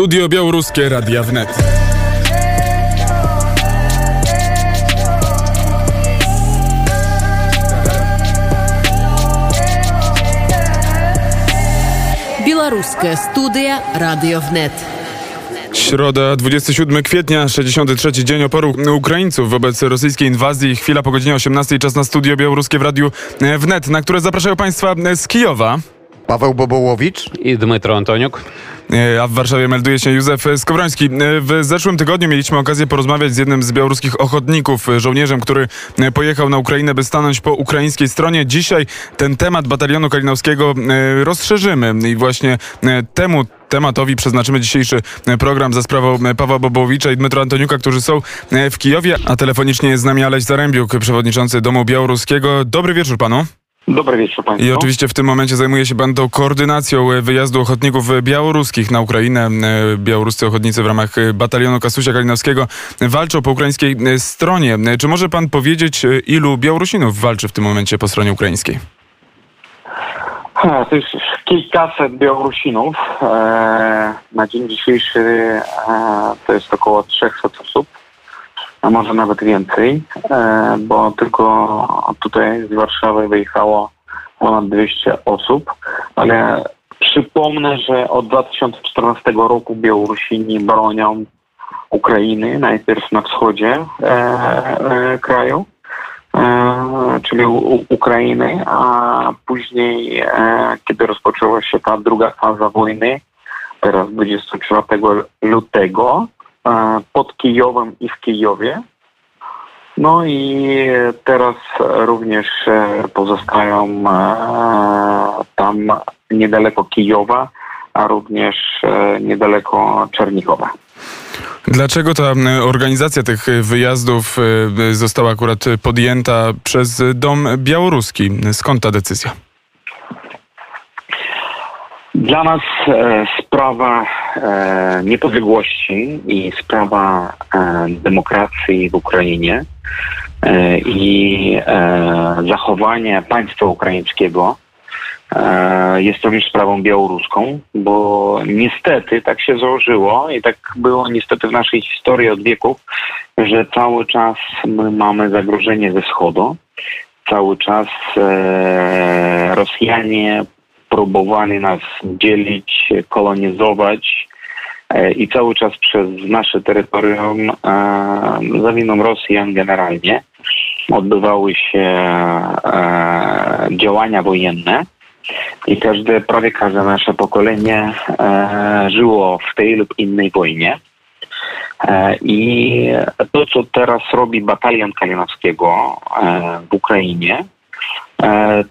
Studio Białoruskie Radia Wnet. Białoruska studia Radio Wnet. Środa, 27 kwietnia, 63 dzień oporu Ukraińców wobec rosyjskiej inwazji. Chwila po godzinie 18, czas na studio białoruskie w Radiu Wnet, na które zapraszają Państwa z Kijowa. Paweł Bobołowicz i Dmytro Antoniuk. E, a w Warszawie melduje się Józef Skowroński. E, w zeszłym tygodniu mieliśmy okazję porozmawiać z jednym z białoruskich ochotników, e, żołnierzem, który pojechał na Ukrainę, by stanąć po ukraińskiej stronie. Dzisiaj ten temat batalionu kalinowskiego rozszerzymy i właśnie temu tematowi przeznaczymy dzisiejszy program za sprawą Pawła Bobowicza i Dmytra Antoniuka, którzy są w Kijowie, a telefonicznie jest z nami Aleś Zarębiuk, przewodniczący Domu Białoruskiego. Dobry wieczór panu. Dobry wieczór Państwu. I oczywiście w tym momencie zajmuje się Pan tą koordynacją e, wyjazdu ochotników białoruskich na Ukrainę. E, białoruscy ochotnicy w ramach e, batalionu Kasusia Kalinowskiego walczą po ukraińskiej stronie. Czy może Pan powiedzieć, ilu Białorusinów walczy w tym momencie po stronie ukraińskiej? To jest kilkaset Białorusinów. Na dzień dzisiejszy to jest około 300 osób a może nawet więcej, e, bo tylko tutaj z Warszawy wyjechało ponad 200 osób, ale przypomnę, że od 2014 roku Białorusini bronią Ukrainy, najpierw na wschodzie e, e, kraju, czyli Ukrainy, a później, kiedy rozpoczęła się ta druga faza wojny, teraz 24 lutego, pod Kijowem i w Kijowie. No i teraz również e, pozostają e, tam niedaleko Kijowa, a również niedaleko Czernikowa. Dlaczego ta organizacja tych wyjazdów została akurat podjęta przez Dom Białoruski? Skąd ta decyzja? Dla nas e, sprawa e, niepodległości i sprawa e, demokracji w Ukrainie e, i e, zachowania państwa ukraińskiego e, jest również sprawą białoruską, bo niestety tak się założyło i tak było niestety w naszej historii od wieków, że cały czas my mamy zagrożenie ze wschodu. Cały czas Rosjanie próbowali nas dzielić, kolonizować e, i cały czas przez nasze terytorium e, za winą Rosjan generalnie odbywały się e, działania wojenne i każde, prawie każde nasze pokolenie żyło w tej lub innej wojnie. I to, co teraz robi batalion Kalinowskiego w Ukrainie,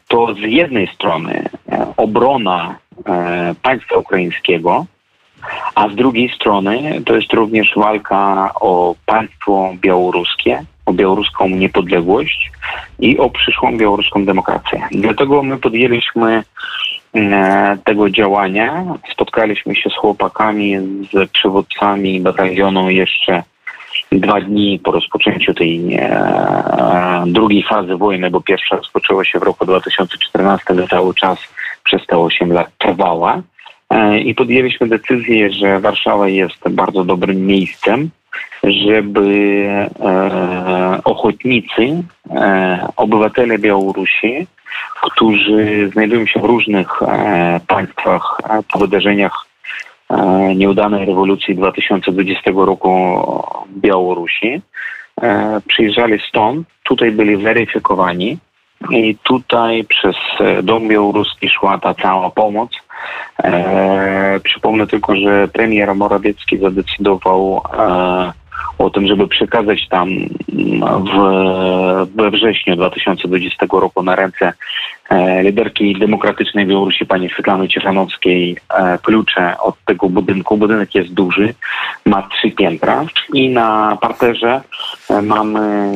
to z jednej strony e, obrona e, państwa ukraińskiego, a z drugiej strony to jest również walka o państwo białoruskie, o białoruską niepodległość i o przyszłą białoruską demokrację. Dlatego my podjęliśmy tego działania. Spotkaliśmy się z chłopakami, z przywódcami batalionu jeszcze dwa dni po rozpoczęciu tej e, drugiej fazy wojny, bo pierwsza rozpoczęła się w roku 2014, ale cały czas przez te 8 lat trwała. E, I podjęliśmy decyzję, że Warszawa jest bardzo dobrym miejscem, żeby e, ochotnicy, e, obywatele Białorusi, którzy znajdują się w różnych e, państwach po wydarzeniach E, nieudanej rewolucji 2020 roku w Białorusi. E, przyjeżdżali stąd, tutaj byli weryfikowani i tutaj przez e, Dom Białoruski szła ta cała pomoc. przypomnę tylko, że premier Morawiecki zadecydował o tym, żeby przekazać tam w, we wrześniu 2020 roku na ręce e, liderki demokratycznej Białorusi pani Svetlany Ciechanowskiej e, klucze od tego budynku. Budynek jest duży, ma trzy piętra i na parterze e, mamy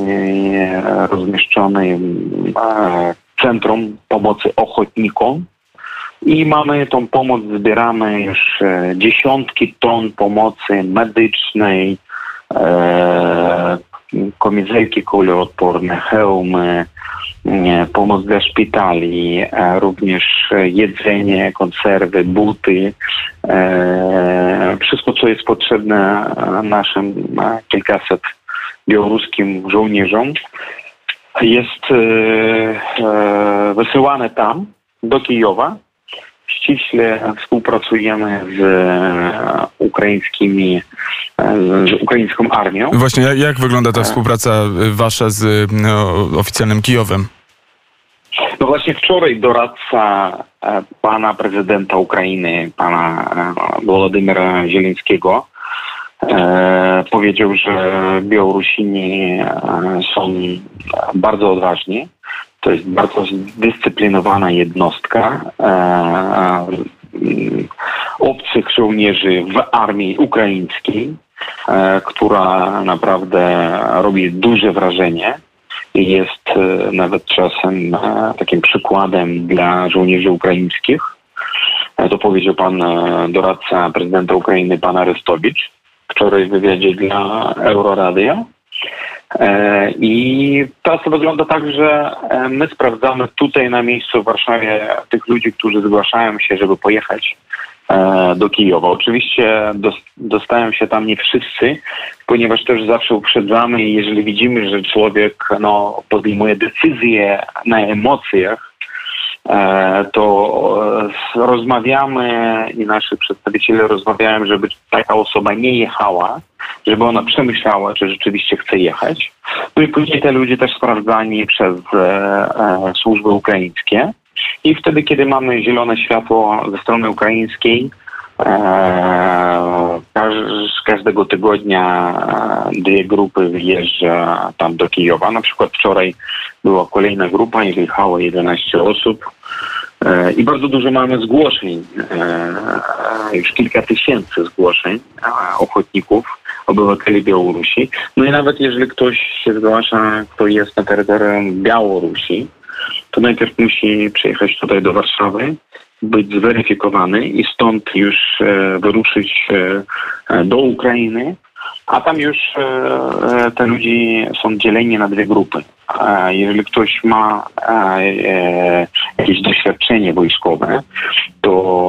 rozmieszczone Centrum Pomocy Ochotnikom, i mamy tą pomoc, zbieramy już dziesiątki ton pomocy medycznej, E, kamizelki kuloodporne, hełmy, e, pomoc dla szpitali, e, również jedzenie, konserwy, buty, e, wszystko, co jest potrzebne naszym kilkaset białoruskim żołnierzom, jest wysyłane tam, do Kijowa. Ściśle współpracujemy z ukraińskimi, z ukraińską armią. Właśnie, jak, wygląda ta współpraca wasza z no, oficjalnym Kijowem? No właśnie wczoraj doradca e, pana prezydenta Ukrainy, pana e, Władimira Zielińskiego, e, powiedział, że Białorusini są bardzo odważni. To jest bardzo zdyscyplinowana jednostka obcych żołnierzy w armii ukraińskiej, która naprawdę robi duże wrażenie jest e, nawet czasem e, takim przykładem dla żołnierzy ukraińskich. E, to powiedział pan doradca prezydenta Ukrainy, pan Arestowicz, wczoraj w wywiadzie dla Euroradia. I praca wygląda tak, że my sprawdzamy tutaj na miejscu w Warszawie tych ludzi, którzy zgłaszają się, żeby pojechać E, do Kijowa. Oczywiście dostają się tam nie wszyscy, ponieważ też zawsze uprzedzamy jeżeli widzimy, że człowiek no, podejmuje decyzje na emocjach, e, to rozmawiamy i nasi przedstawiciele rozmawiają, żeby taka osoba nie jechała, żeby ona przemyślała, czy rzeczywiście chce jechać. No i później te ludzie też sprawdzani przez e, służby ukraińskie. I wtedy, kiedy mamy zielone światło ze strony ukraińskiej, e, każdego tygodnia dwie grupy wyjeżdża tam do Kijowa. Na przykład wczoraj była kolejna grupa i wyjechało 11 osób. E, I bardzo dużo mamy zgłoszeń, e, już kilka tysięcy zgłoszeń ochotników, obywateli Białorusi. No i nawet jeżeli ktoś się zgłasza, kto jest na terytorium Białorusi, to najpierw musi przyjechać tutaj do Warszawy, być zweryfikowany i stąd już e, wyruszyć e, do Ukrainy, a tam już e, te ludzie są dzieleni na dwie grupy. Jeżeli ktoś ma jakieś doświadczenie wojskowe, to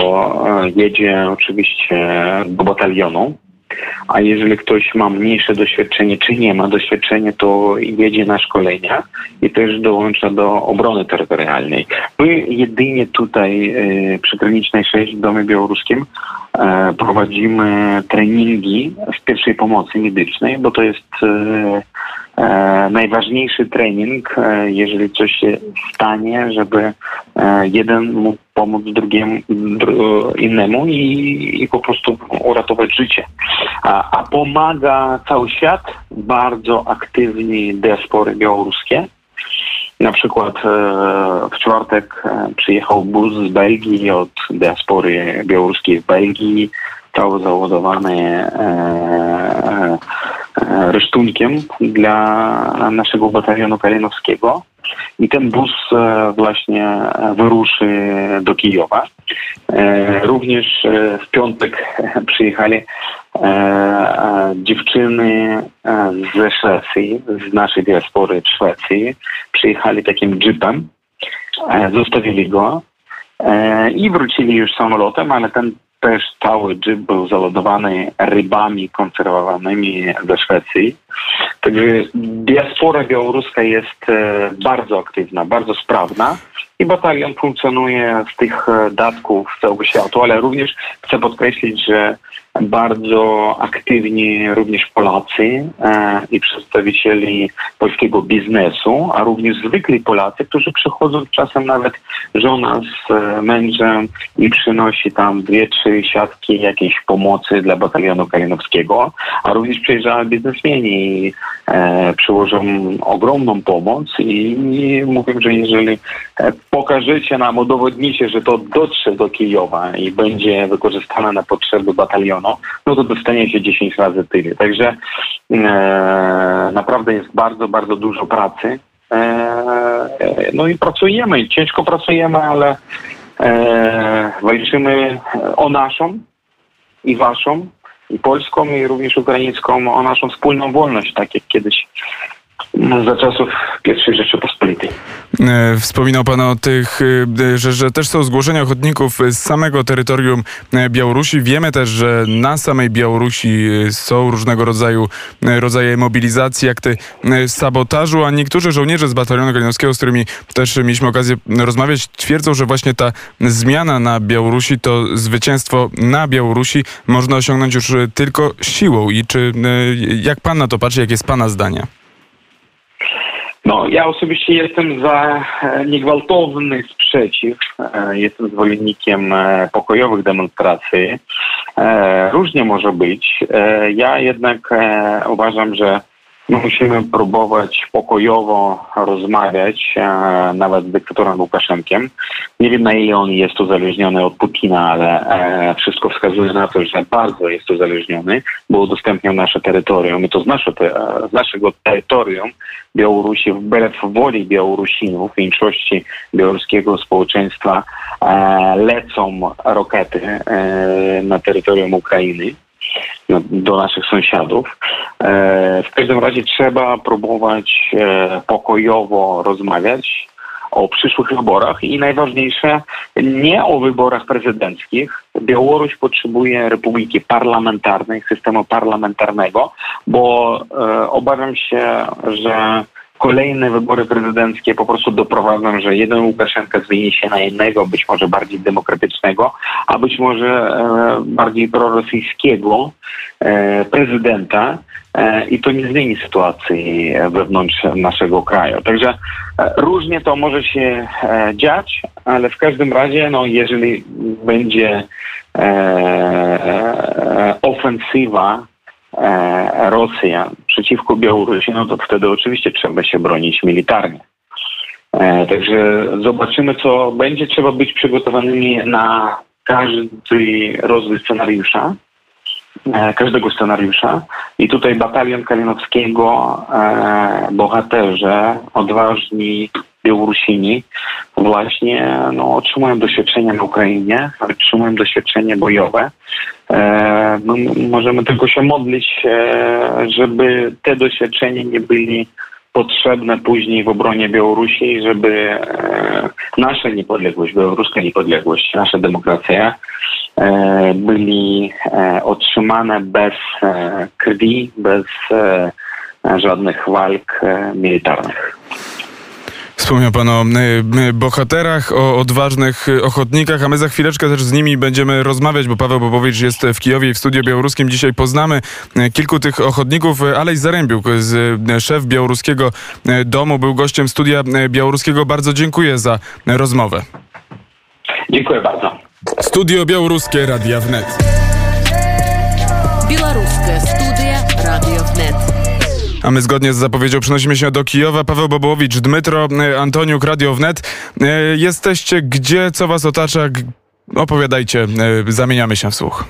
jedzie oczywiście do batalionu, a jeżeli ktoś ma mniejsze doświadczenie, czy nie ma doświadczenia, to jedzie na szkolenia i też dołącza do obrony terytorialnej. My jedynie tutaj przy Klinicznej 6 w Domie Białoruskim e, prowadzimy treningi w pierwszej pomocy medycznej, bo to jest e, e, najważniejszy trening, jeżeli coś się stanie, żeby jeden mógł pomóc drugiemu, innemu i, i po prostu uratować życie. A, a pomaga cały świat, bardzo aktywni diaspory białoruskie. Na przykład e, w czwartek e, przyjechał bus z Belgii od diaspory białoruskiej w Belgii, cały załadowany e, resztunkiem dla naszego batalionu kalinowskiego. I ten bus właśnie wyruszy do Kijowa. Również w piątek przyjechali dziewczyny ze Szwecji, z naszej diaspory Szwecji, przyjechali takim jeepem, zostawili go i wrócili już samolotem, ale ten też cały jeep był załadowany rybami konserwowanymi ze Szwecji. Także diaspora białoruska jest bardzo aktywna, bardzo sprawna i batalion funkcjonuje z tych datków całego świata, ale również chcę podkreślić, że bardzo aktywni również Polacy e, i przedstawicieli polskiego biznesu, a również zwykli Polacy, którzy przychodzą czasem nawet żona z e, mężem i przynosi tam dwie, trzy siatki jakiejś pomocy dla batalionu kalinowskiego, a również przyjeżdżają biznesmeni i e, przyłożą ogromną pomoc i, i mówią, że jeżeli e, pokażecie nam, udowodnicie, że to dotrze do Kijowa i będzie wykorzystane na potrzeby batalionu, no to dostanie się 10 razy tyle. Także e, naprawdę jest bardzo, bardzo dużo pracy. E, no i pracujemy, ciężko pracujemy, ale e, walczymy o naszą i waszą, i polską, i również ukraińską, o naszą wspólną wolność, tak jak kiedyś za czasów pierwszej Rzeczypospolitej. E, Wspominał Pan o tych, e, że, że też są zgłoszenia ochotników z samego terytorium e, Białorusi. Wiemy też, że na samej Białorusi są różnego rodzaju rodzaje mobilizacji, akty sabotażu, a niektórzy żołnierze z batalionu kalinowskiego, z którymi też mieliśmy okazję rozmawiać, twierdzą, że właśnie ta zmiana na Białorusi, to zwycięstwo na Białorusi można osiągnąć już tylko siłą. I czy jak Pan na to patrzy, jakie jest Pana zdanie? No, ja osobiście jestem za e, niegwałtowny sprzeciw. E, Jestem zwolennikiem e, pokojowych demonstracji. Różnie może być. Ja jednak uważam, że musimy próbować pokojowo rozmawiać, e, nawet z dyktatorem Łukaszenkiem. Nie wiem, na ile on jest uzależniony od Putina, ale e, wszystko wskazuje na to, że bardzo jest uzależniony, bo udostępniał nasze terytorium i to z, nasze, z naszego terytorium Białorusi wbrew woli Białorusinów, większości białoruskiego społeczeństwa e, lecą rokety na terytorium Ukrainy no, do naszych sąsiadów. E, w każdym razie trzeba próbować e, pokojowo rozmawiać o przyszłych wyborach i najważniejsze nie o wyborach prezydenckich. Białoruś potrzebuje republiki parlamentarnej, systemu parlamentarnego, bo e, obawiam się, że kolejne wybory prezydenckie po prostu doprowadzą, że jeden Łukaszenka zmieni się na innego, być może bardziej demokratycznego, a być może e, bardziej prorosyjskiego e, prezydenta e, i to nie zmieni sytuacji wewnątrz naszego kraju. Także e, różnie to może się e, dziać, ale w każdym razie, no, jeżeli będzie e, e, ofensywa e, Rosja przeciwko Białorusi, no to wtedy oczywiście trzeba się bronić militarnie. E, także zobaczymy, co będzie. Trzeba być przygotowanymi na każdy rozwój scenariusza, e, każdego scenariusza. I tutaj batalion Kalinowskiego, e, bohaterze, odważni Białorusini właśnie no, otrzymują doświadczenia na Ukrainie, otrzymują doświadczenie bojowe. E, no, możemy tylko się modlić, e, żeby te doświadczenia nie byli potrzebne później w obronie Białorusi, żeby e, nasza niepodległość, białoruska niepodległość, nasza demokracja e, byli e, otrzymane bez e, krwi, bez e, żadnych walk e, militarnych. Wspomniał Pan o e, bohaterach, o odważnych e, ochotnikach, a my za chwileczkę też z nimi będziemy rozmawiać, bo Paweł Bobowicz jest w Kijowie i w studiu białoruskim. Dzisiaj poznamy e, kilku tych ochotników. Alej Zarębiuk, szef białoruskiego domu, był gościem studia białoruskiego. Bardzo dziękuję za rozmowę. Dziękuję bardzo. Studio białoruskie Radia Wnet. A my zgodnie z zapowiedzią przenosimy się do Kijowa. Paweł Bobowicz, Dmytro y, Antoniuk, Radio Wnet. Y, Jesteście gdzie, co was otacza? Opowiadajcie, y, zamieniamy się w słuch.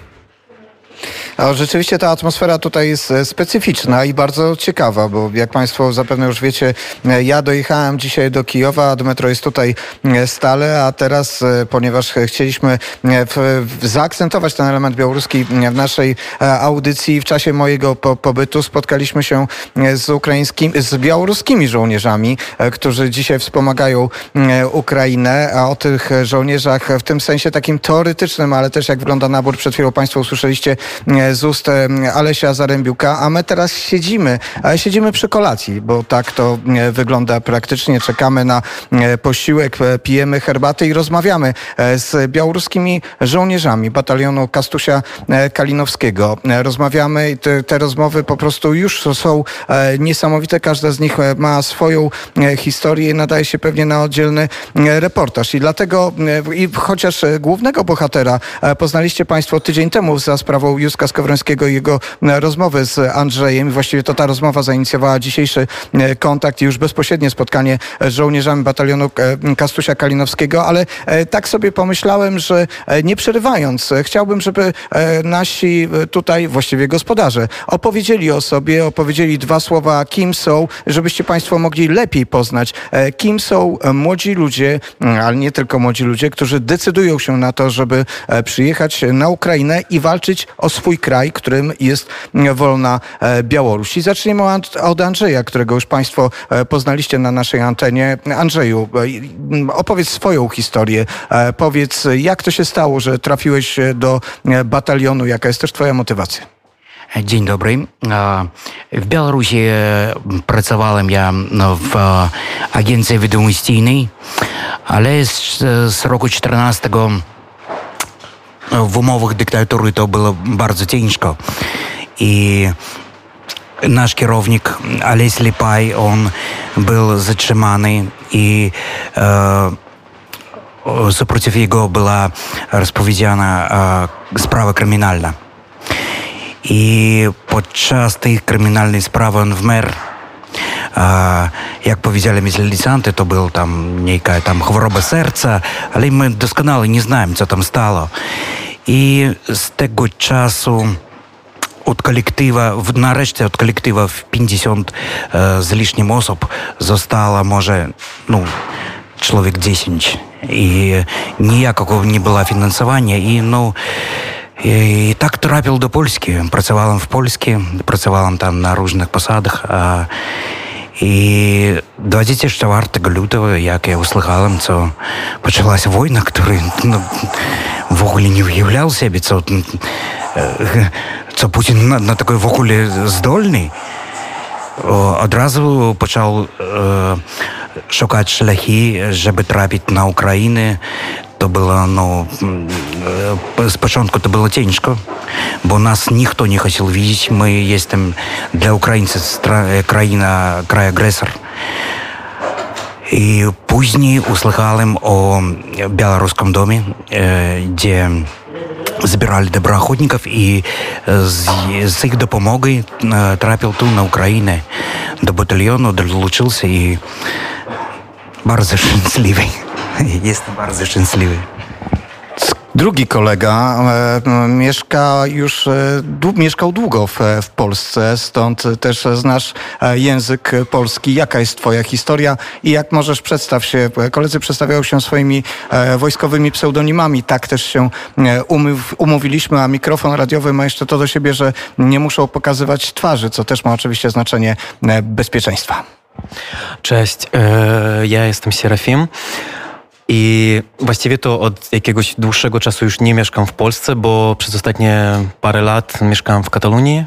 A rzeczywiście ta atmosfera tutaj jest e, specyficzna i bardzo ciekawa, bo jak Państwo zapewne już wiecie, e, ja dojechałem dzisiaj do Kijowa, a Dmytro jest tutaj e, stale, a teraz, ponieważ chcieliśmy w, w, zaakcentować ten element białoruski w naszej audycji, w czasie mojego po, pobytu spotkaliśmy się z ukraińskimi, z białoruskimi żołnierzami, którzy dzisiaj wspomagają Ukrainę, a o tych żołnierzach w tym sensie takim teoretycznym, ale też jak wygląda nabór, przed chwilą Państwo usłyszeliście z ust Alesia Zarębiuka, a my teraz siedzimy, ale siedzimy przy kolacji, bo tak to wygląda praktycznie. Czekamy na posiłek, e, pijemy herbatę i rozmawiamy e, z białoruskimi żołnierzami batalionu Kastusia e, Kalinowskiego. Rozmawiamy i te, te rozmowy po prostu już są niesamowite. Każda z nich ma swoją historię i nadaje się pewnie na oddzielny reportaż. I dlatego, i chociaż głównego bohatera poznaliście Państwo tydzień temu za sprawą Józka Skowrońskiego i jego e, rozmowy z Andrzejem. Właściwie to ta rozmowa zainicjowała dzisiejszy e, kontakt i już bezpośrednie spotkanie z żołnierzami batalionu e, Kastusia Kalinowskiego, ale e, tak sobie pomyślałem, że e, nie przerywając, e, chciałbym, żeby e, nasi e, tutaj, właściwie gospodarze, opowiedzieli o sobie, opowiedzieli dwa słowa, kim są, żebyście Państwo mogli lepiej poznać, e, kim są e, młodzi ludzie, ale nie tylko młodzi ludzie, którzy decydują się na to, żeby e, przyjechać na Ukrainę i walczyć o swój kraj, którym jest wolna Białoruś. I zaczniemy od Andrzeja, którego już Państwo poznaliście na naszej antenie. Andrzeju, opowiedz swoją historię. Powiedz, jak to się stało, że trafiłeś do batalionu? Jaka jest też Twoja motywacja? Dzień dobry. W Białorusi pracowałem ja w agencji wiadomościjnej, ale z, z roku 14 e, e, kryminalna. І podczas tej kryminalnej sprawy on wmer a, tam niejka tam choroba serca, ale my doskonale nie znamy, co tam stało. I z tego czasu od kolektywa, nareszcie od kolektywa w 50 e, z licznym osób zostało może, no, człowiek 10 i ніякого не і ну і так трапіў до польскі працавалам в польскі працавалам там на różnych посадах а, і 24 лютого як я услыхалам co пачалася война который ну, ввогуле не уяўляў сябе co, co Путін на, на такой ввогуле здольны адразу пачаў э, шукаць шляхі żeby трапіць на то было, ну, э, спочатку то было тяжко, бо нас ніхто не хотел видеть. Мы есть там для украинцев е, країна, край агрессор. И позднее услыхал им о белорусском доме, где забирали доброохотников и с, с их допомогой е, трапил ту на Украине. До батальйону долучился и дуже щасливий. Jestem bardzo szczęśliwy. Drugi kolega e, mieszka już, e, mieszkał długo w, w, Polsce, stąd też znasz e, język polski. Jaka jest twoja historia i jak możesz przedstaw się? Koledzy przedstawiają się swoimi e, wojskowymi pseudonimami. Tak też się e, umów, umówiliśmy, a mikrofon radiowy ma jeszcze to do siebie, że nie muszą pokazywać twarzy, co też ma oczywiście znaczenie e, bezpieczeństwa. Cześć, ja jestem Serafim. I właściwie to od jakiegoś dłuższego czasu już nie mieszkam w Polsce, bo przez ostatnie parę lat mieszkam w Katalonii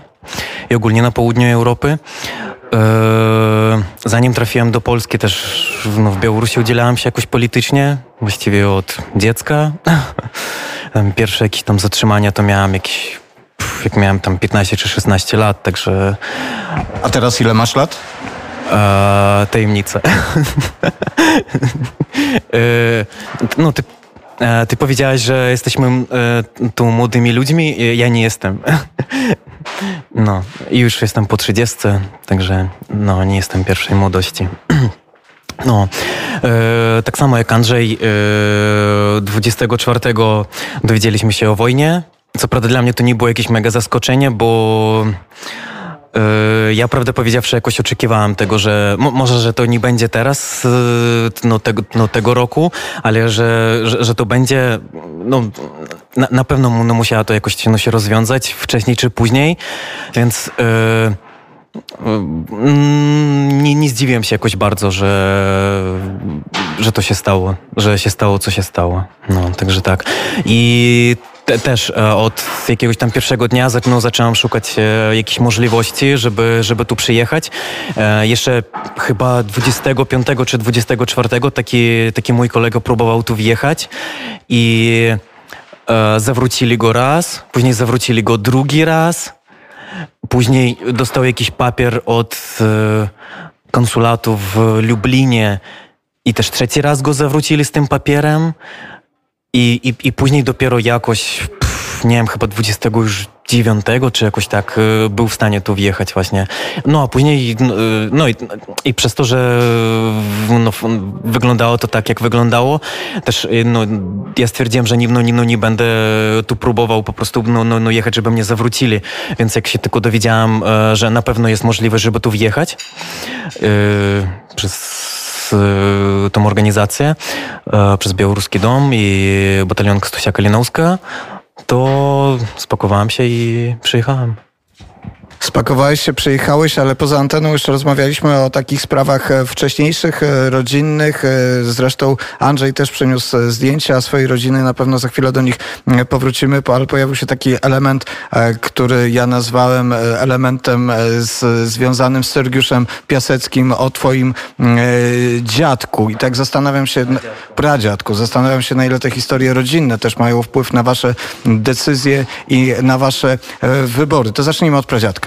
i ogólnie na południu Europy. Zanim trafiłem do Polski, też no, w Białorusi udzielałem się jakoś politycznie, właściwie od dziecka. Pierwsze jakieś tam zatrzymania to miałem jakieś, jak miałem tam 15 czy 16 lat, także... A teraz ile masz lat? E, tajemnicę. e, no, ty, e, ty powiedziałaś, że jesteśmy e, tu młodymi ludźmi. Ja nie jestem. no, już jestem po 30, także no, nie jestem pierwszej młodości. No, e, tak samo jak Andrzej, e, 24 dowiedzieliśmy się o wojnie. Co prawda dla mnie to nie było jakieś mega zaskoczenie, bo ja prawdę powiedziawszy jakoś oczekiwałem tego, że może, że to nie będzie teraz, no tego, no, tego roku, ale że, że, że to będzie, no na, na pewno no, musiała to jakoś no, się rozwiązać wcześniej czy później, więc... Yy, nie, nie zdziwiłem się jakoś bardzo, że, że to się stało, że się stało, co się stało. No, także tak. I te, też e, od jakiegoś tam pierwszego dnia no, zacząłem szukać e, jakichś możliwości, żeby, żeby tu przyjechać. E, jeszcze chyba 25 czy 24 taki, taki mój kolega próbował tu wjechać i e, zawrócili go raz, później zawrócili go drugi raz, później dostał jakiś papier od e, konsulatu w Lublinie i też trzeci raz go zawrócili z tym papierem. I, i, i później dopiero jakoś, pff, nie wiem, chyba 29 czy jakoś tak y, był w stanie tu wjechać właśnie. No a później, no, y, no i, i przez to, że no, wyglądało to tak, jak wyglądało, też y, no, ja stwierdziłem, że nie, no, nie, no, nie będę tu próbował po prostu no, no, no jechać, żeby mnie zawrócili. Więc jak się tylko dowiedziałem, że na pewno jest możliwe, żeby tu wjechać yy, przez tą organizację przez Białoruski Dom i batalion Kstusia Kalinowska. to spakowałem się i przyjechałem. Spakowałeś się, przyjechałeś, ale poza anteną jeszcze rozmawialiśmy o takich sprawach e, wcześniejszych, e, rodzinnych. E, Zresztą Andrzej też przyniósł zdjęcia swojej rodziny, na pewno za chwilę do nich powrócimy, po- ale pojawił się taki element, który ja nazwałem elementem z, związanym z Sergiuszem Piaseckim o twoim mm, dziadku. I tak zastanawiam się, pradziadku, zastanawiam się na ile te historie rodzinne też mają wpływ na wasze decyzje i na wasze wybory. To zacznijmy od pradziadka.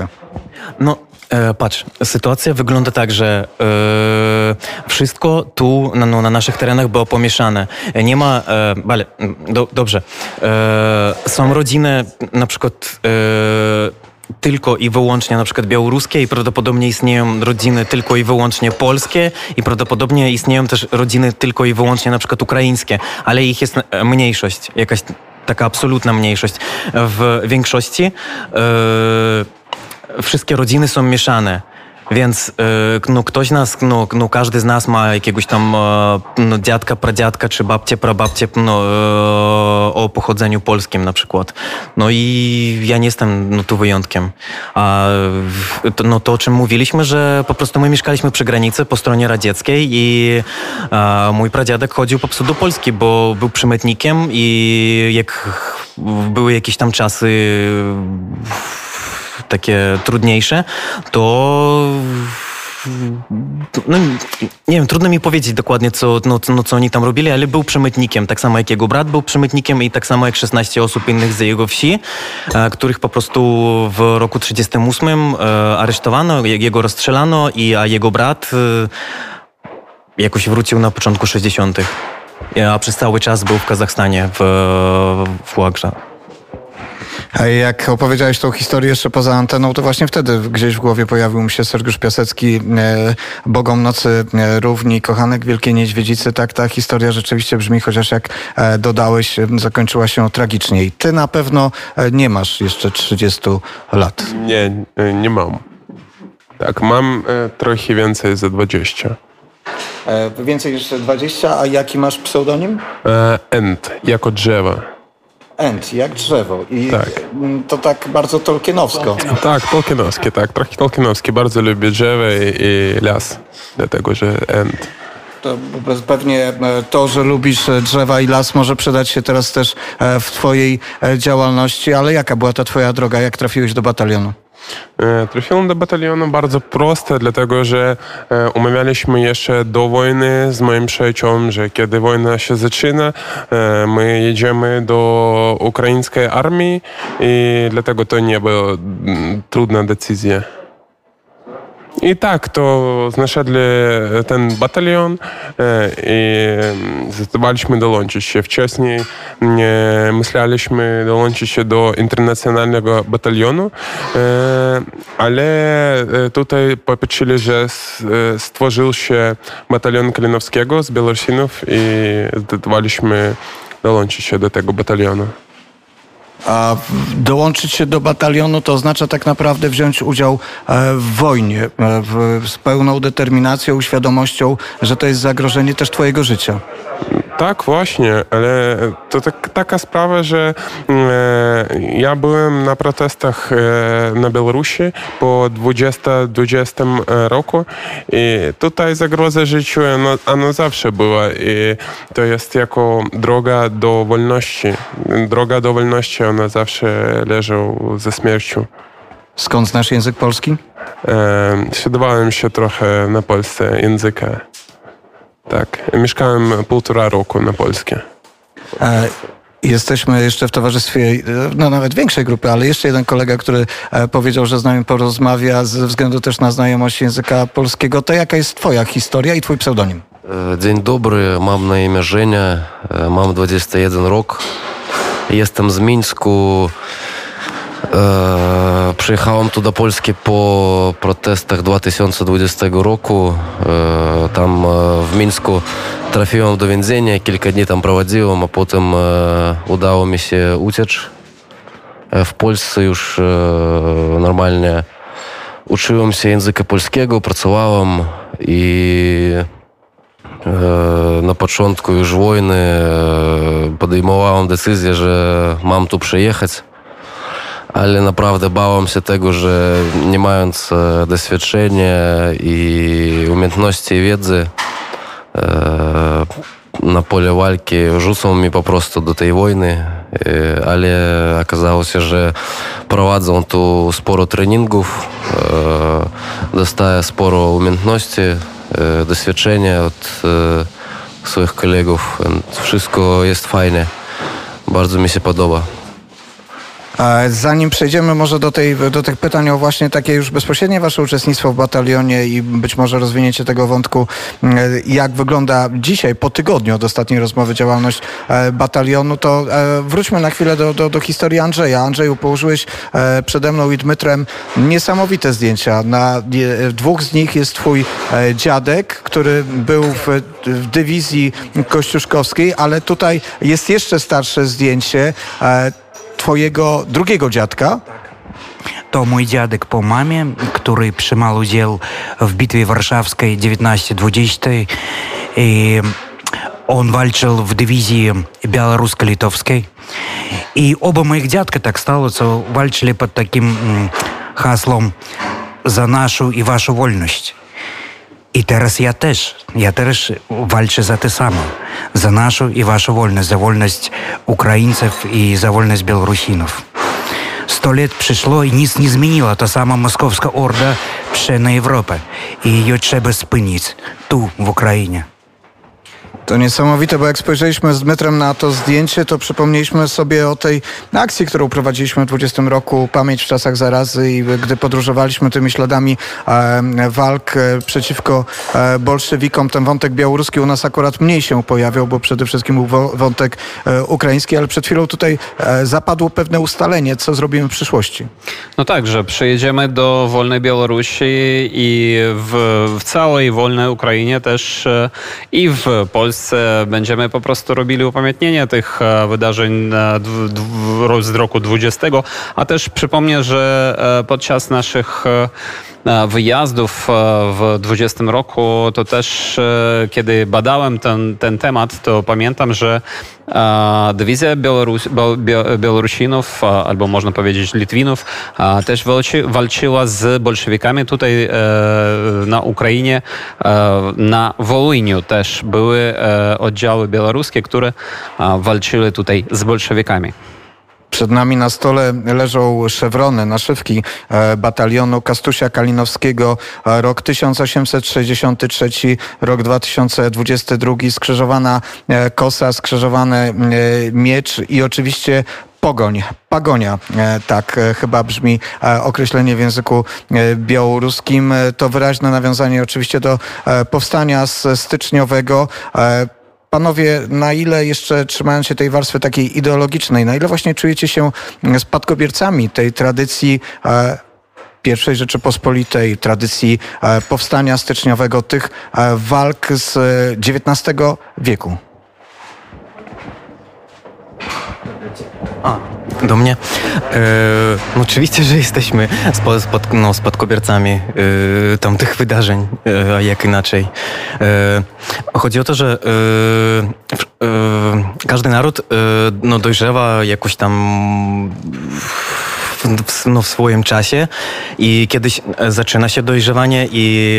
No, e, patrz, sytuacja wygląda tak, że e, wszystko tu na, no, na naszych terenach było pomieszane. Nie ma, e, ale do, dobrze, e, są rodziny na przykład e, tylko i wyłącznie na przykład białoruskie i prawdopodobnie istnieją rodziny tylko i wyłącznie polskie i prawdopodobnie istnieją też rodziny tylko i wyłącznie na przykład ukraińskie, ale ich jest e, mniejszość, jakaś taka absolutna mniejszość. W większości e, wszystkie rodziny są mieszane. Więc e, no, ktoś nas, no, no, każdy z nas ma jakiegoś tam e, no, dziadka, pradziadka czy babcię, prababcię no, e, o pochodzeniu polskim na przykład. No i ja nie jestem no, tu wyjątkiem. A no, to o czym mówiliśmy, że po prostu my mieszkaliśmy przy granicy po stronie radzieckiej i e, mój pradziadek chodził po prostu do Polski, bo był przymetnikiem i jak były jakieś tam czasy takie trudniejsze, to no, nie wiem, trudno mi powiedzieć dokładnie, co, no, no, co oni tam robili, ale był przemytnikiem, tak samo jak jego brat był przemytnikiem i tak samo jak 16 osób innych z jego wsi, e, których po prostu w roku 38 e, aresztowano, je- jego rozstrzelano, i, a jego brat e, jakoś wrócił na początku 60., a przez cały czas był w Kazachstanie, w, w Łagrze. A jak opowiedziałeś tą historię jeszcze poza anteną, to właśnie wtedy gdzieś w głowie pojawił mi się Sergiusz Piasecki, e, Bogom Nocy e, Równi, Kochanek Wielkiej Niedźwiedzicy. Tak, ta historia rzeczywiście brzmi, chociaż jak e, dodałeś, zakończyła się tragicznie. I ty na pewno e, nie masz jeszcze 30 lat. Nie, nie mam. Tak, mam e, trochę więcej za 20. E, więcej niż 20, a jaki masz pseudonim? E, End, jako drzewo. End, jak drzewo. I Tak. to tak bardzo tolkienowsko. Tak, tolkienowskie, tak, trochę tolkienowskie. Bardzo lubię drzewo i, i las, dlatego że End. To pewnie e, to, że lubisz e, drzewa i las może przydać się teraz też e, w twojej działalności, ale jaka była ta twoja droga? Jak trafiłeś do batalionu? Trafiłem do batalionu bardzo proste, dlatego że umawialiśmy jeszcze do wojny z moim przyjacielem, że kiedy wojna się zaczyna, my jedziemy do ukraińskiej armii i dlatego to nie była trudna decyzja. I tak, to znaleźli ten batalion e, i zdecydowaliśmy dołączyć się. Wcześniej e, myśleliśmy dołączyć się do internacjonalnego batalionu, e, ale e, tutaj popatrzyli, że e, stworzył się batalion Kalinowskiego z Białorusinów i zdecydowaliśmy dołączyć się do tego batalionu. A dołączyć się do batalionu to oznacza tak naprawdę wziąć udział e, w wojnie e, w, z pełną determinacją, świadomością, że to jest zagrożenie też twojego życia. Tak, właśnie, ale to tak, taka sprawa, że e, ja byłem na protestach e, na Białorusi po 2020 roku i tutaj zagroza życiu, no, ona zawsze była i to jest jako droga do wolności. Droga do wolności, ona zawsze leży ze śmiercią. Skąd znasz język polski? E, się trochę na Polsce języka. Tak, mieszkałem półtora roku na polskie. E, Jesteśmy jeszcze w towarzystwie, e, no nawet większej grupy, ale jeszcze jeden kolega, który e, powiedział, że z nami porozmawia ze względu też na znajomość języka polskiego. To jaka jest twoja historia i twój pseudonim? Dzień dobry, mam na imię Żenia, mam 21 rok. Jestem z Mińsku. E, Przyjechałem tu do Polski po protestach 2020 roku. E, Tam e, w Mińsku trafiłem do więzienia, kilka dni tam prowadziłem, a potem udało mi się uciec. W Polsce już normalnie uczyłem się języka polskiego, pracowałem i na początku już wojny podejmowałem decyzję, że mam tu przyjechać, ale naprawdę bałem się tego, że nie mając e, doświadczenia i umiejętności i wiedzy na pole walki rzucą mi po prostu do tej wojny, ale okazało się, że prowadzą tu sporo treningów, dostaję sporo umiejętności, doświadczenia od swoich kolegów. Wszystko jest fajne. Bardzo mi się podoba. Zanim przejdziemy może do, tej, do tych pytań o właśnie takie już bezpośrednie wasze uczestnictwo w batalionie i być może rozwinięcie tego wątku, jak wygląda dzisiaj, po tygodniu od ostatniej rozmowy działalność batalionu, to wróćmy na chwilę do, do, do historii Andrzeja. Andrzeju, położyłeś przede mną i Dmytrem niesamowite zdjęcia. Na dwóch z nich jest twój dziadek, który był w, w dywizji kościuszkowskiej, ale tutaj jest jeszcze starsze zdjęcie twojego drugiego dziadka. To mój dziadek po mamie, który przyjmował udział w bitwie warszawskiej 1920 i on walczył w dywizji białorusko-litowskiej. I oba moich dziadka tak stało, co walczyli pod takim hasłem za naszą i waszą wolność. I teraz ja też, ja też walczę za to samo, za naszą i waszą wolność, za wolność Ukraińców i za wolność Białorusinów. Sto lat przyszło i nic nie zmieniło. To sama moskowska orda prze na Europę i jej trzeba spynić tu, w Ukrainie. To niesamowite, bo jak spojrzeliśmy z Dmytrem na to zdjęcie, to przypomnieliśmy sobie o tej akcji, którą prowadziliśmy w 20 roku, Pamięć w czasach zarazy i gdy podróżowaliśmy tymi śladami e, walk e, przeciwko e, bolszewikom, ten wątek białoruski u nas akurat mniej się pojawiał, bo przede wszystkim był wątek ukraiński, ale przed chwilą tutaj zapadło pewne ustalenie, co zrobimy w przyszłości. No tak, że przyjedziemy do wolnej Białorusi i w, w całej wolnej Ukrainie też i w Polsce będziemy po prostu robili upamiętnienie tych e, wydarzeń z roku 20, a też przypomnę, że e, podczas naszych e, wyjazdów w 20 roku, to też kiedy badałem ten, ten temat, to pamiętam, że dywizja Białorus, Białorusinów, albo można powiedzieć Litwinów, też walczy, walczyła z bolszewikami tutaj na Ukrainie, na Wołyniu też były oddziały białoruskie, które walczyły tutaj z bolszewikami. Przed nami na stole leżą szewrony, naszywki batalionu Kastusia Kalinowskiego, rok 1863, rok 2022, skrzyżowana kosa, skrzyżowany miecz i oczywiście Pogoń, pagonia, tak chyba brzmi określenie w języku białoruskim. To wyraźne nawiązanie oczywiście do powstania styczniowego. Panowie, na ile jeszcze trzymając się tej warstwy takiej ideologicznej, na ile właśnie czujecie się spadkobiercami tej tradycji e, pierwszej Rzeczypospolitej, tradycji e, powstania styczniowego, tych e, walk z XIX wieku? A, do mnie? No oczywiście, że jesteśmy spod, spod, no, spadkobiercami e, tamtych wydarzeń, e, a jak inaczej. E, chodzi o to, że każdy naród no, dojrzewa jakoś tam w, no, w swoim czasie i kiedyś e, zaczyna się dojrzewanie i,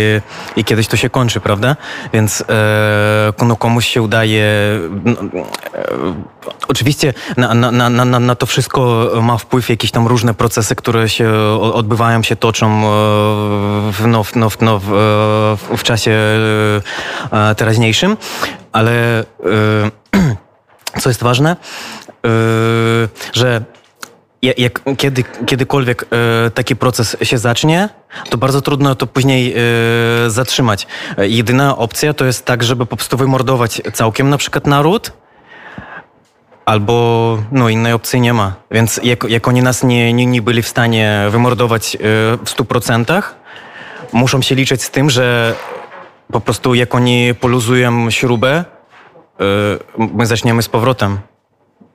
i kiedyś to się kończy, prawda? Więc e, no, komuś się udaje... No, e, oczywiście na, na, na, na, na to wszystko ma wpływ jakieś tam różne procesy, które się odbywają, się toczą e, w, no, w, no, w, no, w, e, w czasie teraźniejszym, ale co jest ważne, że jak, kiedy, kiedykolwiek e, taki proces się zacznie, to bardzo trudno to później e, zatrzymać. E, jedyna opcja to jest tak, żeby po prostu wymordować całkiem na przykład naród, albo no innej opcji nie ma. Więc jak, jak oni nas nie, nie, nie byli w stanie wymordować e, w 100%, muszą się liczyć z tym, że po prostu jak oni poluzują śrubę, e, my zaczniemy z powrotem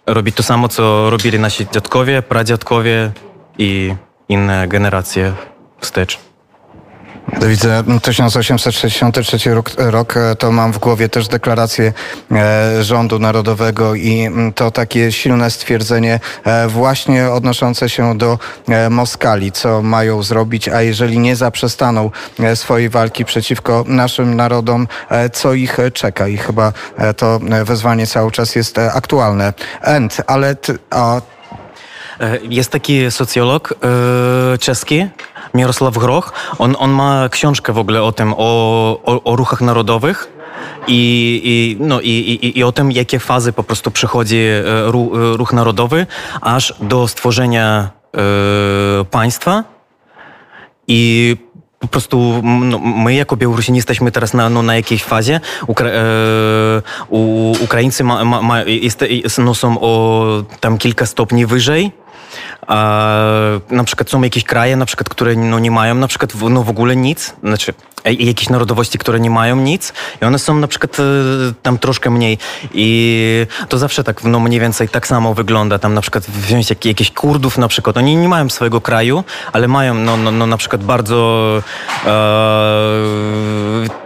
robić to samo, co robili nasi dziadkowie, pradziadkowie i inne generacje wstecz. Widzę 1863 rok, rok, to mam w głowie też deklarację e, rządu narodowego i mm, to takie silne stwierdzenie e, właśnie odnoszące się do e, Moskali, co mają zrobić, a jeżeli nie zaprzestaną e, swojej walki przeciwko naszym narodom, e, co ich czeka? I chyba e, to wezwanie cały czas jest e, aktualne. End, ale a, E, Jest taki socjolog e, czeski, Mirosław Groch. On, on ma książkę w ogóle o tym, o, o, o ruchach narodowych. I, i, no, i, i, I o tym, jakie fazy po prostu przechodzi e, ru, e, ruch narodowy, aż do stworzenia e, państwa. I po prostu no, my jako Białorusini jesteśmy teraz na, no, na jakiejś fazie. Ukra- e, u, Ukraińcy ma, ma, ma, jest, no, są o tam kilka stopni wyżej. Na przykład są jakieś kraje, na przykład, które no, nie mają na przykład no, w ogóle nic, znaczy jakieś narodowości, które nie mają nic i one są na przykład e, tam troszkę mniej i to zawsze tak no, mniej więcej tak samo wygląda. Tam na przykład wziąć jak, jakieś Kurdów na przykład, oni nie mają swojego kraju, ale mają no, no, no na przykład bardzo e,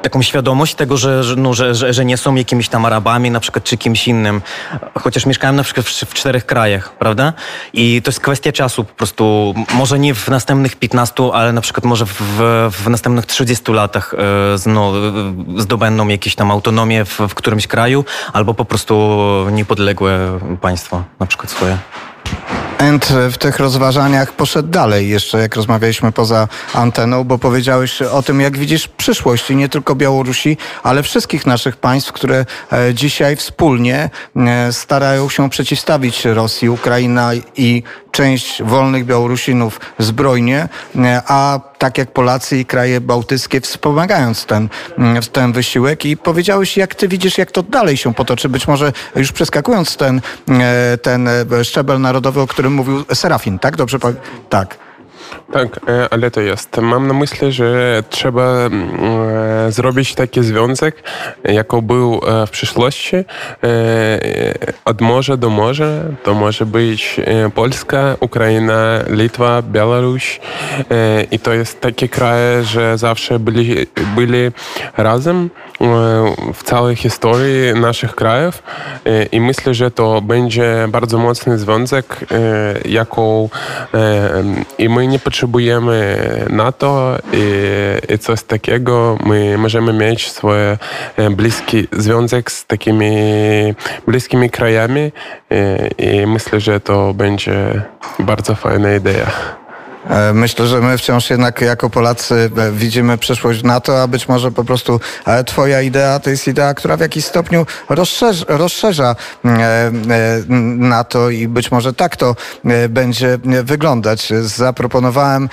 taką świadomość tego, że, że, no, że, że, że nie są jakimiś tam Arabami na przykład czy kimś innym. Chociaż mieszkałem na przykład w, w czterech krajach, prawda? I to jest kwestia czasu po prostu. Może nie w następnych 15, ale na przykład może w, w następnych 30 latach no, zdobędą jakieś tam autonomię w, w którymś kraju, albo po prostu niepodległe państwo, na przykład swoje. End w tych rozważaniach poszedł dalej jeszcze, jak rozmawialiśmy poza anteną, bo powiedziałeś o tym, jak widzisz przyszłość i nie tylko Białorusi, ale wszystkich naszych państw, które e, dzisiaj wspólnie starają się przeciwstawić Rosji, Ukraina i część wolnych Białorusinów zbrojnie, a tak jak Polacy i kraje bałtyckie wspomagając ten, mm, ten wysiłek i powiedziałeś, jak ty widzisz, jak to dalej się potoczy, być może już przeskakując ten, e, ten e, szczebel narodowy, o którym mówił Serafin, tak? Dobrze? Tak. Tak, e, ale to jest. Mam na myśli, że trzeba mm, e, zrobić taki związek, jako był e, w przyszłości. E, Od morza do morza to może być Polska, Ukraina, Litwa, Białoruś. I to jest takie kraje, że zawsze byli, byli razem w całej historii naszych krajów. I myślę, że to będzie bardzo mocny związek, jako e, i my nie potrzebujemy NATO i, i coś takiego. My możemy mieć swój e, bliski związek z takimi bliskimi krajami e, i myślę, że to będzie bardzo fajna idea. E, Myślę, że my wciąż jednak jako Polacy e, widzimy przyszłość NATO, a być może po prostu e, twoja idea to jest idea, która w jakiś stopniu rozszerza, rozszerza e, e, NATO i być może tak to będzie wyglądać. Zaproponowałem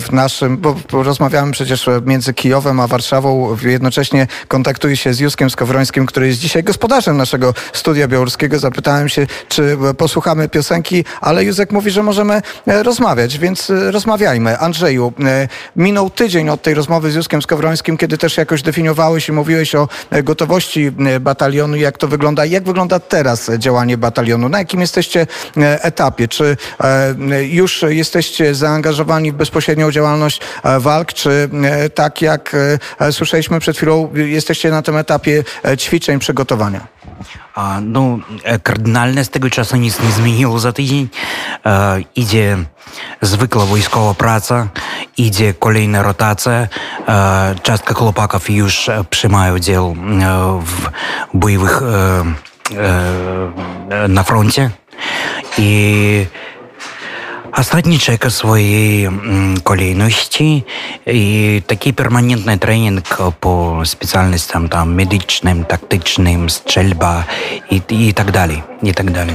w naszym, bo rozmawiamy przecież między Kijowem a Warszawą, jednocześnie kontaktuję się z Juskiem Skowrońskim, który jest dzisiaj gospodarzem naszego studia białoruskiego. Zapytałem się, czy posłuchamy piosenki, ale Józek mówi, że możemy rozmawiać, więc rozmawiajmy. Andrzeju, e, minął tydzień od tej rozmowy z Juskiem Skowrońskim, kiedy też jakoś definiowałeś i mówiłeś o e, gotowości e, batalionu, jak to wygląda. Jak wygląda teraz działanie batalionu? Na jakim jesteście etapie? Czy już jesteście zaangażowani w bezpośrednią działalność walk, czy tak jak słyszeliśmy przed chwilą, jesteście na tym etapie ćwiczeń, przygotowania? Ну, кардинальне з tego czasu nic nie zmieniło za tydzień. Idzie zwykła wojskowa praca, idzie kolejna rotacja. Частка хлопаків już przyjmuje udział w bojowych na froncie. І Czeka swojej mm, kolejności i taki permanentny trening po specjalnościom tam medycznym, taktycznym, strzelba i, i tak dalej, i tak dalej.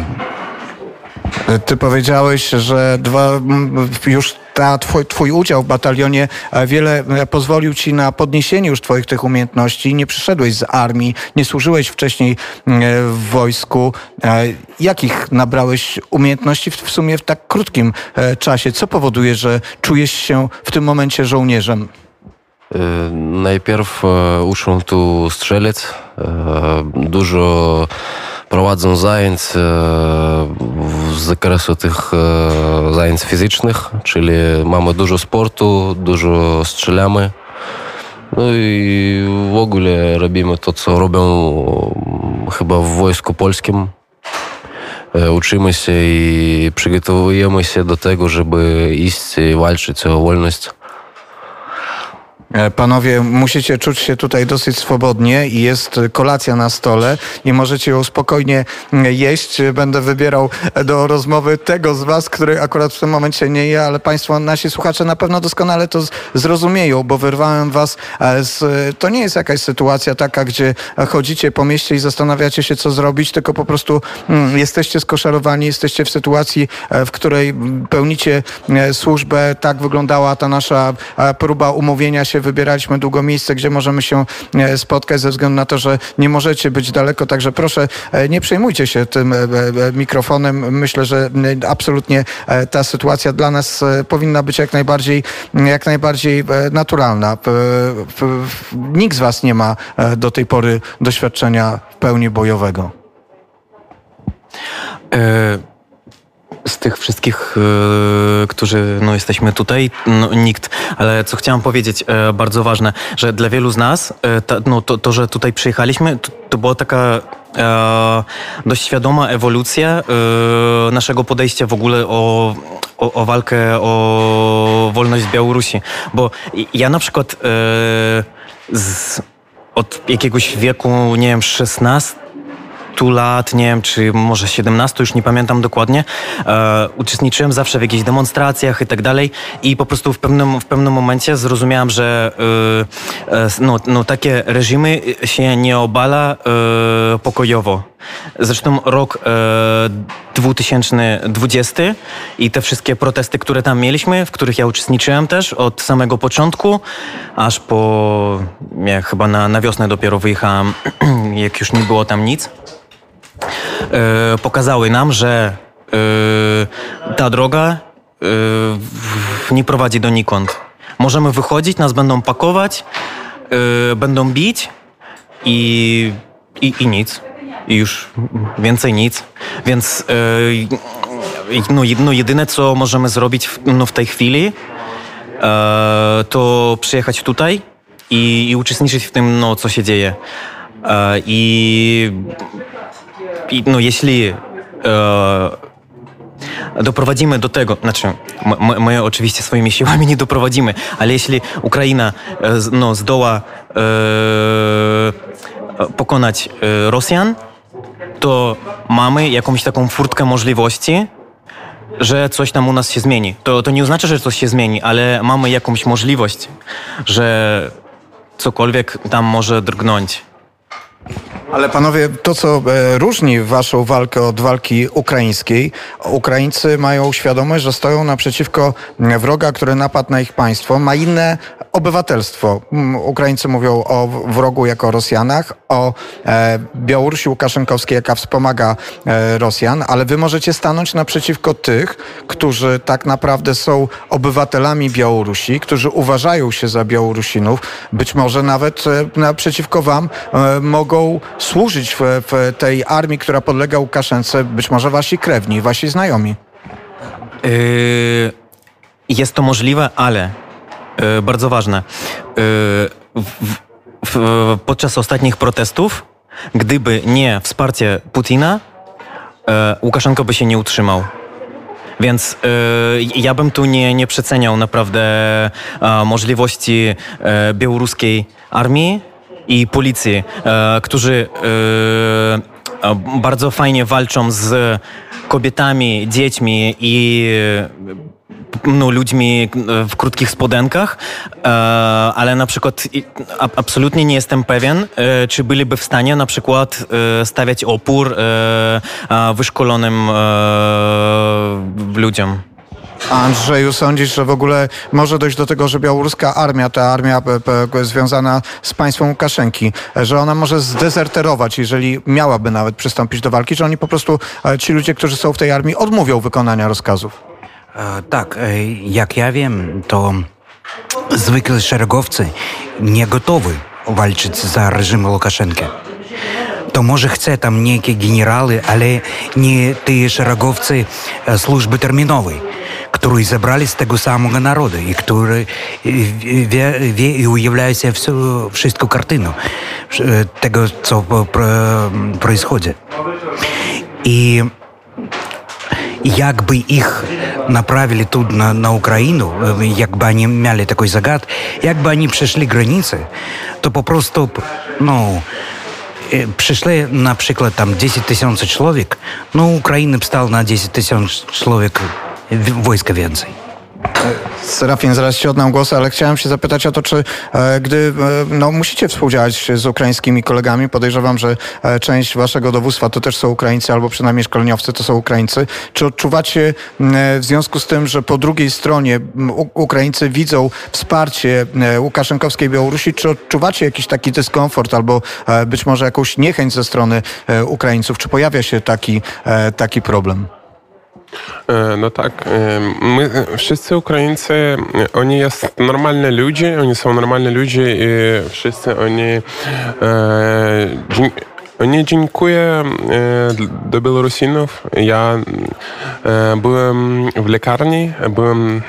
Ty powiedziałeś, że dwa, m, już ta twój, twój udział w batalionie e, wiele e, pozwolił ci na podniesienie już twoich tych umiejętności. Nie przyszedłeś z armii, nie służyłeś wcześniej m, w wojsku. E, Jakich nabrałeś umiejętności w, sumie w tak krótkim e, czasie? Co powoduje, że czujesz się w tym momencie żołnierzem? E, Najpierw e, uczą tu strzelec. E, Dużo prowadzą zajęć e, z zakresu tych e, zajęć fizycznych, czyli mamy dużo sportu, dużo strzelamy. No i w ogóle robimy to, co robią chyba w wojsku polskim. E, Uczymy się i przygotowujemy się do tego, żeby iść i walczyć o wolność. E, Panowie, musicie czuć się tutaj dosyć swobodnie i jest kolacja na stole i możecie ją spokojnie mm, jeść. Będę wybierał do rozmowy tego z was, który akurat w tym momencie nie je, ale państwo, nasi słuchacze na pewno doskonale to zrozumieją, bo wyrwałem was e, z... To nie jest jakaś sytuacja taka, gdzie chodzicie po mieście i zastanawiacie się, co zrobić, tylko po prostu mm, jesteście skoszarowani, jesteście w sytuacji, e, w której pełnicie e, służbę. Tak wyglądała ta nasza e, próba umówienia się. Wybieraliśmy długo miejsce, gdzie możemy się e, spotkać ze względu na to, że nie możecie być daleko. Także proszę, e, nie przejmujcie się tym e, mikrofonem. Myślę, że absolutnie ta sytuacja dla nas powinna być jak najbardziej, jak najbardziej naturalna. Nikt z was nie ma do tej pory doświadczenia w pełni bojowego. Z tych wszystkich, e, którzy no, jesteśmy tutaj, no, nikt. Ale co chciałam powiedzieć, e, bardzo ważne, że dla wielu z nas e, ta, no, to, to, że tutaj przyjechaliśmy, to, to była taka dość świadoma ewolucja naszego podejścia w ogóle o, o, o walkę o wolność Białorusi. Bo ja na przykład z, od jakiegoś wieku, nie wiem, 16 lat, nie wiem, czy może 17, już nie pamiętam dokładnie, e, uczestniczyłem zawsze w jakichś demonstracjach i tak dalej i po prostu w pewnym, w pewnym momencie zrozumiałem, że e, e, no, no, takie reżimy się nie obala e, pokojowo. Zresztą rok e, 2020 i te wszystkie protesty, które tam mieliśmy, w których ja uczestniczyłem też od samego początku, aż po, ja chyba na, na wiosnę dopiero wyjechałem, jak już nie było tam nic pokazały nam, że e, ta droga e, nie prowadzi donikąd. Możemy wychodzić, nas będą pakować, e, będą bić i, i, i nic. I już więcej nic. Więc e, no, no, jedyne, co możemy zrobić w, no, w tej chwili, e, to przyjechać tutaj i, i uczestniczyć w tym, no, co się dzieje. E, I i no jeśli e, doprowadzimy do tego, znaczy my, my, oczywiście swoimi siłami nie doprowadzimy, ale jeśli Ukraina e, no, zdoła e, pokonać e, Rosjan, to mamy jakąś taką furtkę możliwości, że coś tam u nas się zmieni. To, to nie oznacza, że coś się zmieni, ale mamy jakąś możliwość, że cokolwiek tam może drgnąć. Ale panowie, to co e, różni waszą walkę od walki ukraińskiej, Ukraińcy mają świadomość, że stoją naprzeciwko m, wroga, który napadł na ich państwo, ma inne obywatelstwo. M, Ukraińcy mówią o wrogu jako Rosjanach, o e, Białorusi Łukaszenkowskiej, jaka wspomaga e, Rosjan, ale wy możecie stanąć naprzeciwko tych, którzy tak naprawdę są obywatelami Białorusi, którzy uważają się za Białorusinów, być może nawet naprzeciwko wam mogą służyć w, w tej armii, która podlega Łukaszence, być może wasi krewni, wasi znajomi. Yy, Jest to możliwe, ale yy, bardzo ważne. Yy, podczas ostatnich protestów, gdyby nie wsparcie Putina, Łukaszenko by się nie utrzymał. Więc yy, ja bym tu nie, nie przeceniał naprawdę e, możliwości e, białoruskiej armii i policji, e, którzy e, e, bardzo fajnie walczą z kobietami, dziećmi i no, ludźmi e, w krótkich spodenkach, e, ale na przykład absolutnie nie jestem pewien, e, czy byliby w stanie na przykład e, stawiać opór e, wyszkolonym e, ludziom. Andrzeju, sądzisz, że w ogóle może dojść do tego, że białoruska armia, ta armia p, p, związana z państwem Łukaszenki, że ona może zdezerterować, jeżeli miałaby nawet przystąpić do walki, że oni po prostu, e, ci ludzie, którzy są w tej armii, odmówią wykonania rozkazów? E, Tak, e, jak ja wiem, to zwykle szeregowcy nie gotowi walczyć za reżim Łukaszenki. то може хце там ніякі генерали, але не ті шараговцы е, служби термінової, которые забрали с того самого народу і которые ве, ве, и уявляют всю, всю картину е, того, що происходит. И як бы их направили тут на, на Украину, е, як бы они мяли загад, як бы они пришли то попросту, ну, no, przyszli na przykład tam 10 tysięcy człowiek, no Ukraina wstał na 10 tysięcy człowiek wojska więcej. Serafin, zaraz ci oddam głos, ale chciałem się zapytać o to, czy e, gdy e, no, musicie współdziałać z ukraińskimi kolegami, podejrzewam, że e, część waszego dowództwa to też są Ukraińcy, albo przynajmniej szkoleniowcy to są Ukraińcy. Czy odczuwacie w związku z tym, że po drugiej stronie Ukraińcy widzą wsparcie Łukaszenkowskiej Białorusi, czy odczuwacie jakiś taki dyskomfort albo być może jakąś niechęć ze strony Ukraińców? Czy pojawia się taki, taki problem? No tak, my wszyscy Ukraińcy, oni jest normalne ludzie, oni są normalne ludzie i wszyscy oni nie dziękuję do Białorusinów. Ja byłem w lekarni, byłem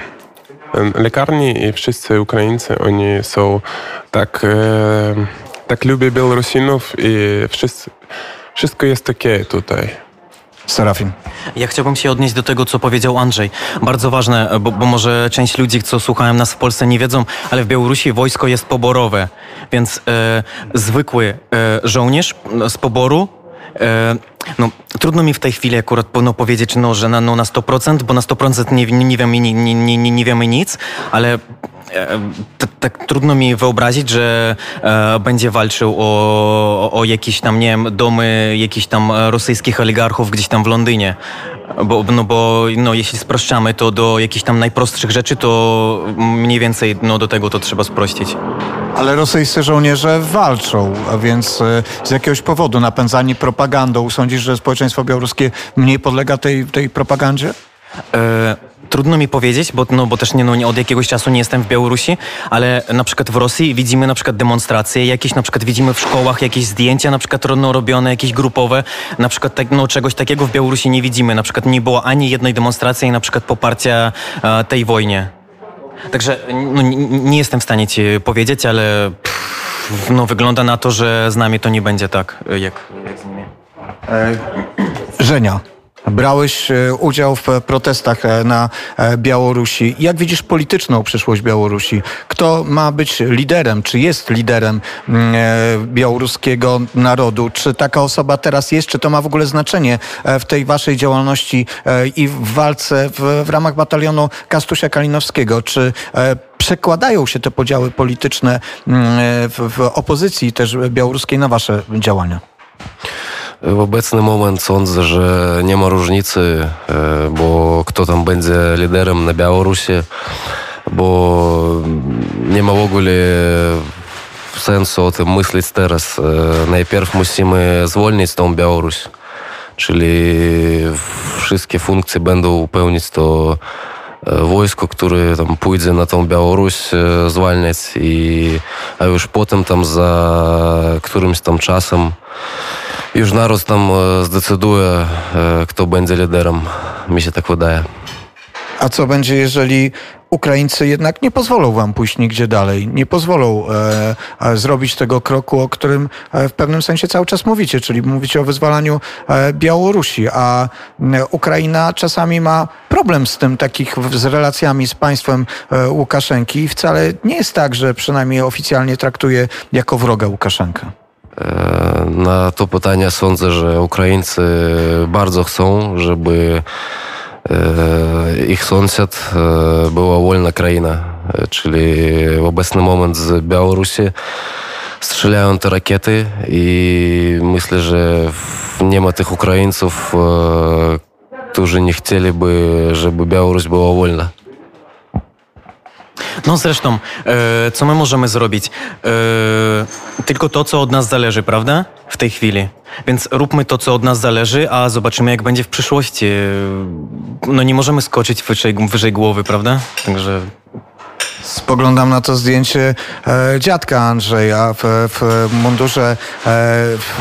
lekarni i wszyscy Ukraińcy, oni są tak, tak lubię Białorusinów i wszyscy, wszystko jest okej okay tutaj. Serafin. Ja chciałbym się odnieść do tego, co powiedział Andrzej. Bardzo ważne, bo, bo, może część ludzi, co słuchają nas w Polsce, nie wiedzą, ale w Białorusi wojsko jest poborowe, więc e, zwykły e, żołnierz z poboru e, no, trudno mi w tej chwili akurat no, powiedzieć, no, że na, no, na 100%, bo na 100% nie, nie, wiemy, nie, nie, nie wiemy nic, ale tak trudno mi wyobrazić, że e, będzie walczył o, o jakieś tam, nie wiem, domy jakichś tam rosyjskich oligarchów gdzieś tam w Londynie. Bo, no bo no, jeśli spraszczamy to do jakichś tam najprostszych rzeczy, to mniej więcej no, do tego to trzeba sprościć. Ale rosyjscy żołnierze walczą, a więc e, z jakiegoś powodu napędzani propagandą. Sądzisz, że społeczeństwo białoruskie mniej podlega tej, tej propagandzie? E, trudno mi powiedzieć, bo, no, bo też nie, no, nie, od jakiegoś czasu nie jestem w Białorusi, ale na przykład w Rosji widzimy na przykład demonstracje, jakieś na przykład widzimy w szkołach jakieś zdjęcia na przykład no, robione, jakieś grupowe, na przykład tak, no, czegoś takiego w Białorusi nie widzimy, na przykład nie było ani jednej demonstracji na przykład poparcia e, tej wojnie. Także no, nie, nie, jestem w stanie ci powiedzieć, ale pff, no, wygląda na to, że z nami to nie będzie tak, jak, jak z nimi. E, Żenia. Brałeś e, udział w protestach e, na e, Białorusi. Jak widzisz polityczną przyszłość Białorusi? Kto ma być liderem? Czy jest liderem mm, białoruskiego narodu? Czy taka osoba teraz jest? Czy to ma w ogóle znaczenie w tej waszej działalności i w walce w, w ramach batalionu Kastusia Kalinowskiego? Czy przekładają się te podziały polityczne mm, w, w opozycji też białoruskiej na wasze działania? W obecny moment sądzę, że nie ma różnicy, bo kto tam będzie liderem na Białorusi, bo nie ma w ogóle sensu o tym myśleć teraz. Najpierw musimy zwolnić tą Białoruś, czyli wszystkie funkcje będą pełnić to wojsko, które tam pójdzie na tą Białoruś zwalniać i a już potem tam za którymś tam czasem już naród tam zdecyduje, kto będzie liderem. Mi się tak wydaje. A co będzie, jeżeli Ukraińcy jednak nie pozwolą wam pójść nigdzie dalej, nie pozwolą e, zrobić tego kroku, o którym e, w pewnym sensie cały czas mówicie, czyli mówicie o wyzwalaniu e, Białorusi, a Ukraina czasami ma problem z tym, takich z relacjami z państwem e, Łukaszenki i wcale nie jest tak, że przynajmniej oficjalnie traktuje jako wroga Łukaszenkę. Na to pytanie sądzę, że Ukraińcy bardzo chcą, żeby ich sąsiad była wolna kraina, czyli w obecny moment z Białorusi strzelają te rakiety i myślę, że nie ma tych Ukraińców, którzy nie chcieliby, żeby Białoruś była wolna. No zresztą, e, co my możemy zrobić? E, tylko to, co od nas zależy, prawda? W tej chwili. Więc róbmy to, co od nas zależy, a zobaczymy, jak będzie w przyszłości. No nie możemy skoczyć wyżej, wyżej głowy, prawda? Także... Spoglądam na to zdjęcie e, dziadka Andrzeja w, w mundurze e,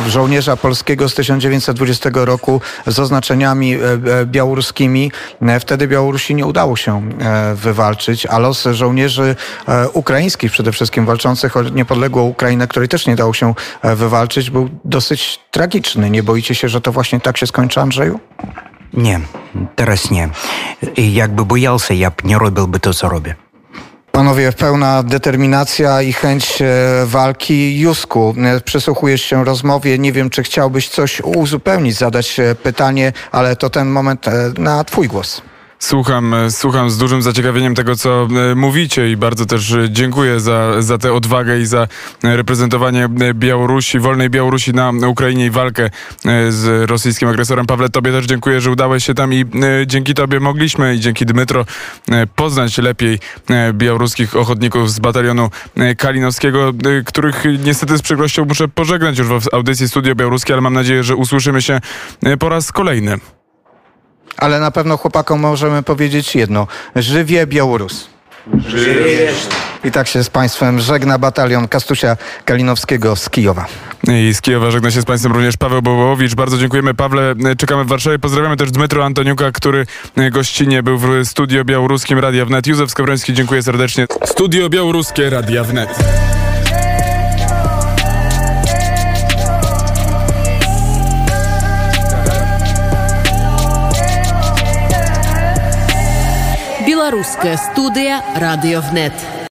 w żołnierza polskiego z 1920 roku z oznaczeniami e, e, białoruskimi. E, wtedy Białorusi nie udało się e, wywalczyć, a los żołnierzy e, ukraińskich przede wszystkim walczących o niepodległą Ukrainę, której też nie dało się e, wywalczyć, był dosyć tragiczny. Nie boicie się, że to właśnie tak się skończy, Andrzeju? Nie, teraz nie. I jakby boялся, я б не робил бы то, co robię. Panowie, pełna determinacja i chęć e, walki. Jusku, e, przysłuchujesz się rozmowie. Nie wiem, czy chciałbyś coś uzupełnić, zadać e, pytanie, ale to ten moment na twój głos. Słucham, e, słucham z dużym zaciekawieniem tego, co e, mówicie i bardzo też e, dziękuję za, za tę odwagę i za reprezentowanie Białorusi, wolnej Białorusi na Ukrainie i walkę z rosyjskim agresorem. Pawle, tobie też dziękuję, że udałeś się tam i dzięki tobie mogliśmy i dzięki Dmytro poznać lepiej białoruskich ochotników z batalionu kalinowskiego, których niestety z przykrością muszę pożegnać już w audycji Studio Białoruskie, ale mam nadzieję, że usłyszymy się po raz kolejny. Ale na pewno chłopakom możemy powiedzieć jedno. Żywie Białorus. I tak się z Państwem żegna batalion Kastusia Kalinowskiego z Kijowa. I z Kijowa żegna się z Państwem również Paweł Bobołowicz. Bardzo dziękujemy Pawle. Czekamy w Warszawie. Pozdrawiamy też Dmytro Antoniuka, który gościnnie był w studio białoruskim Radia Wnet. Józef Skowroński, dziękuję serdecznie. Studio białoruskie Radia Wnet. Белорусская студия «Радиовнет».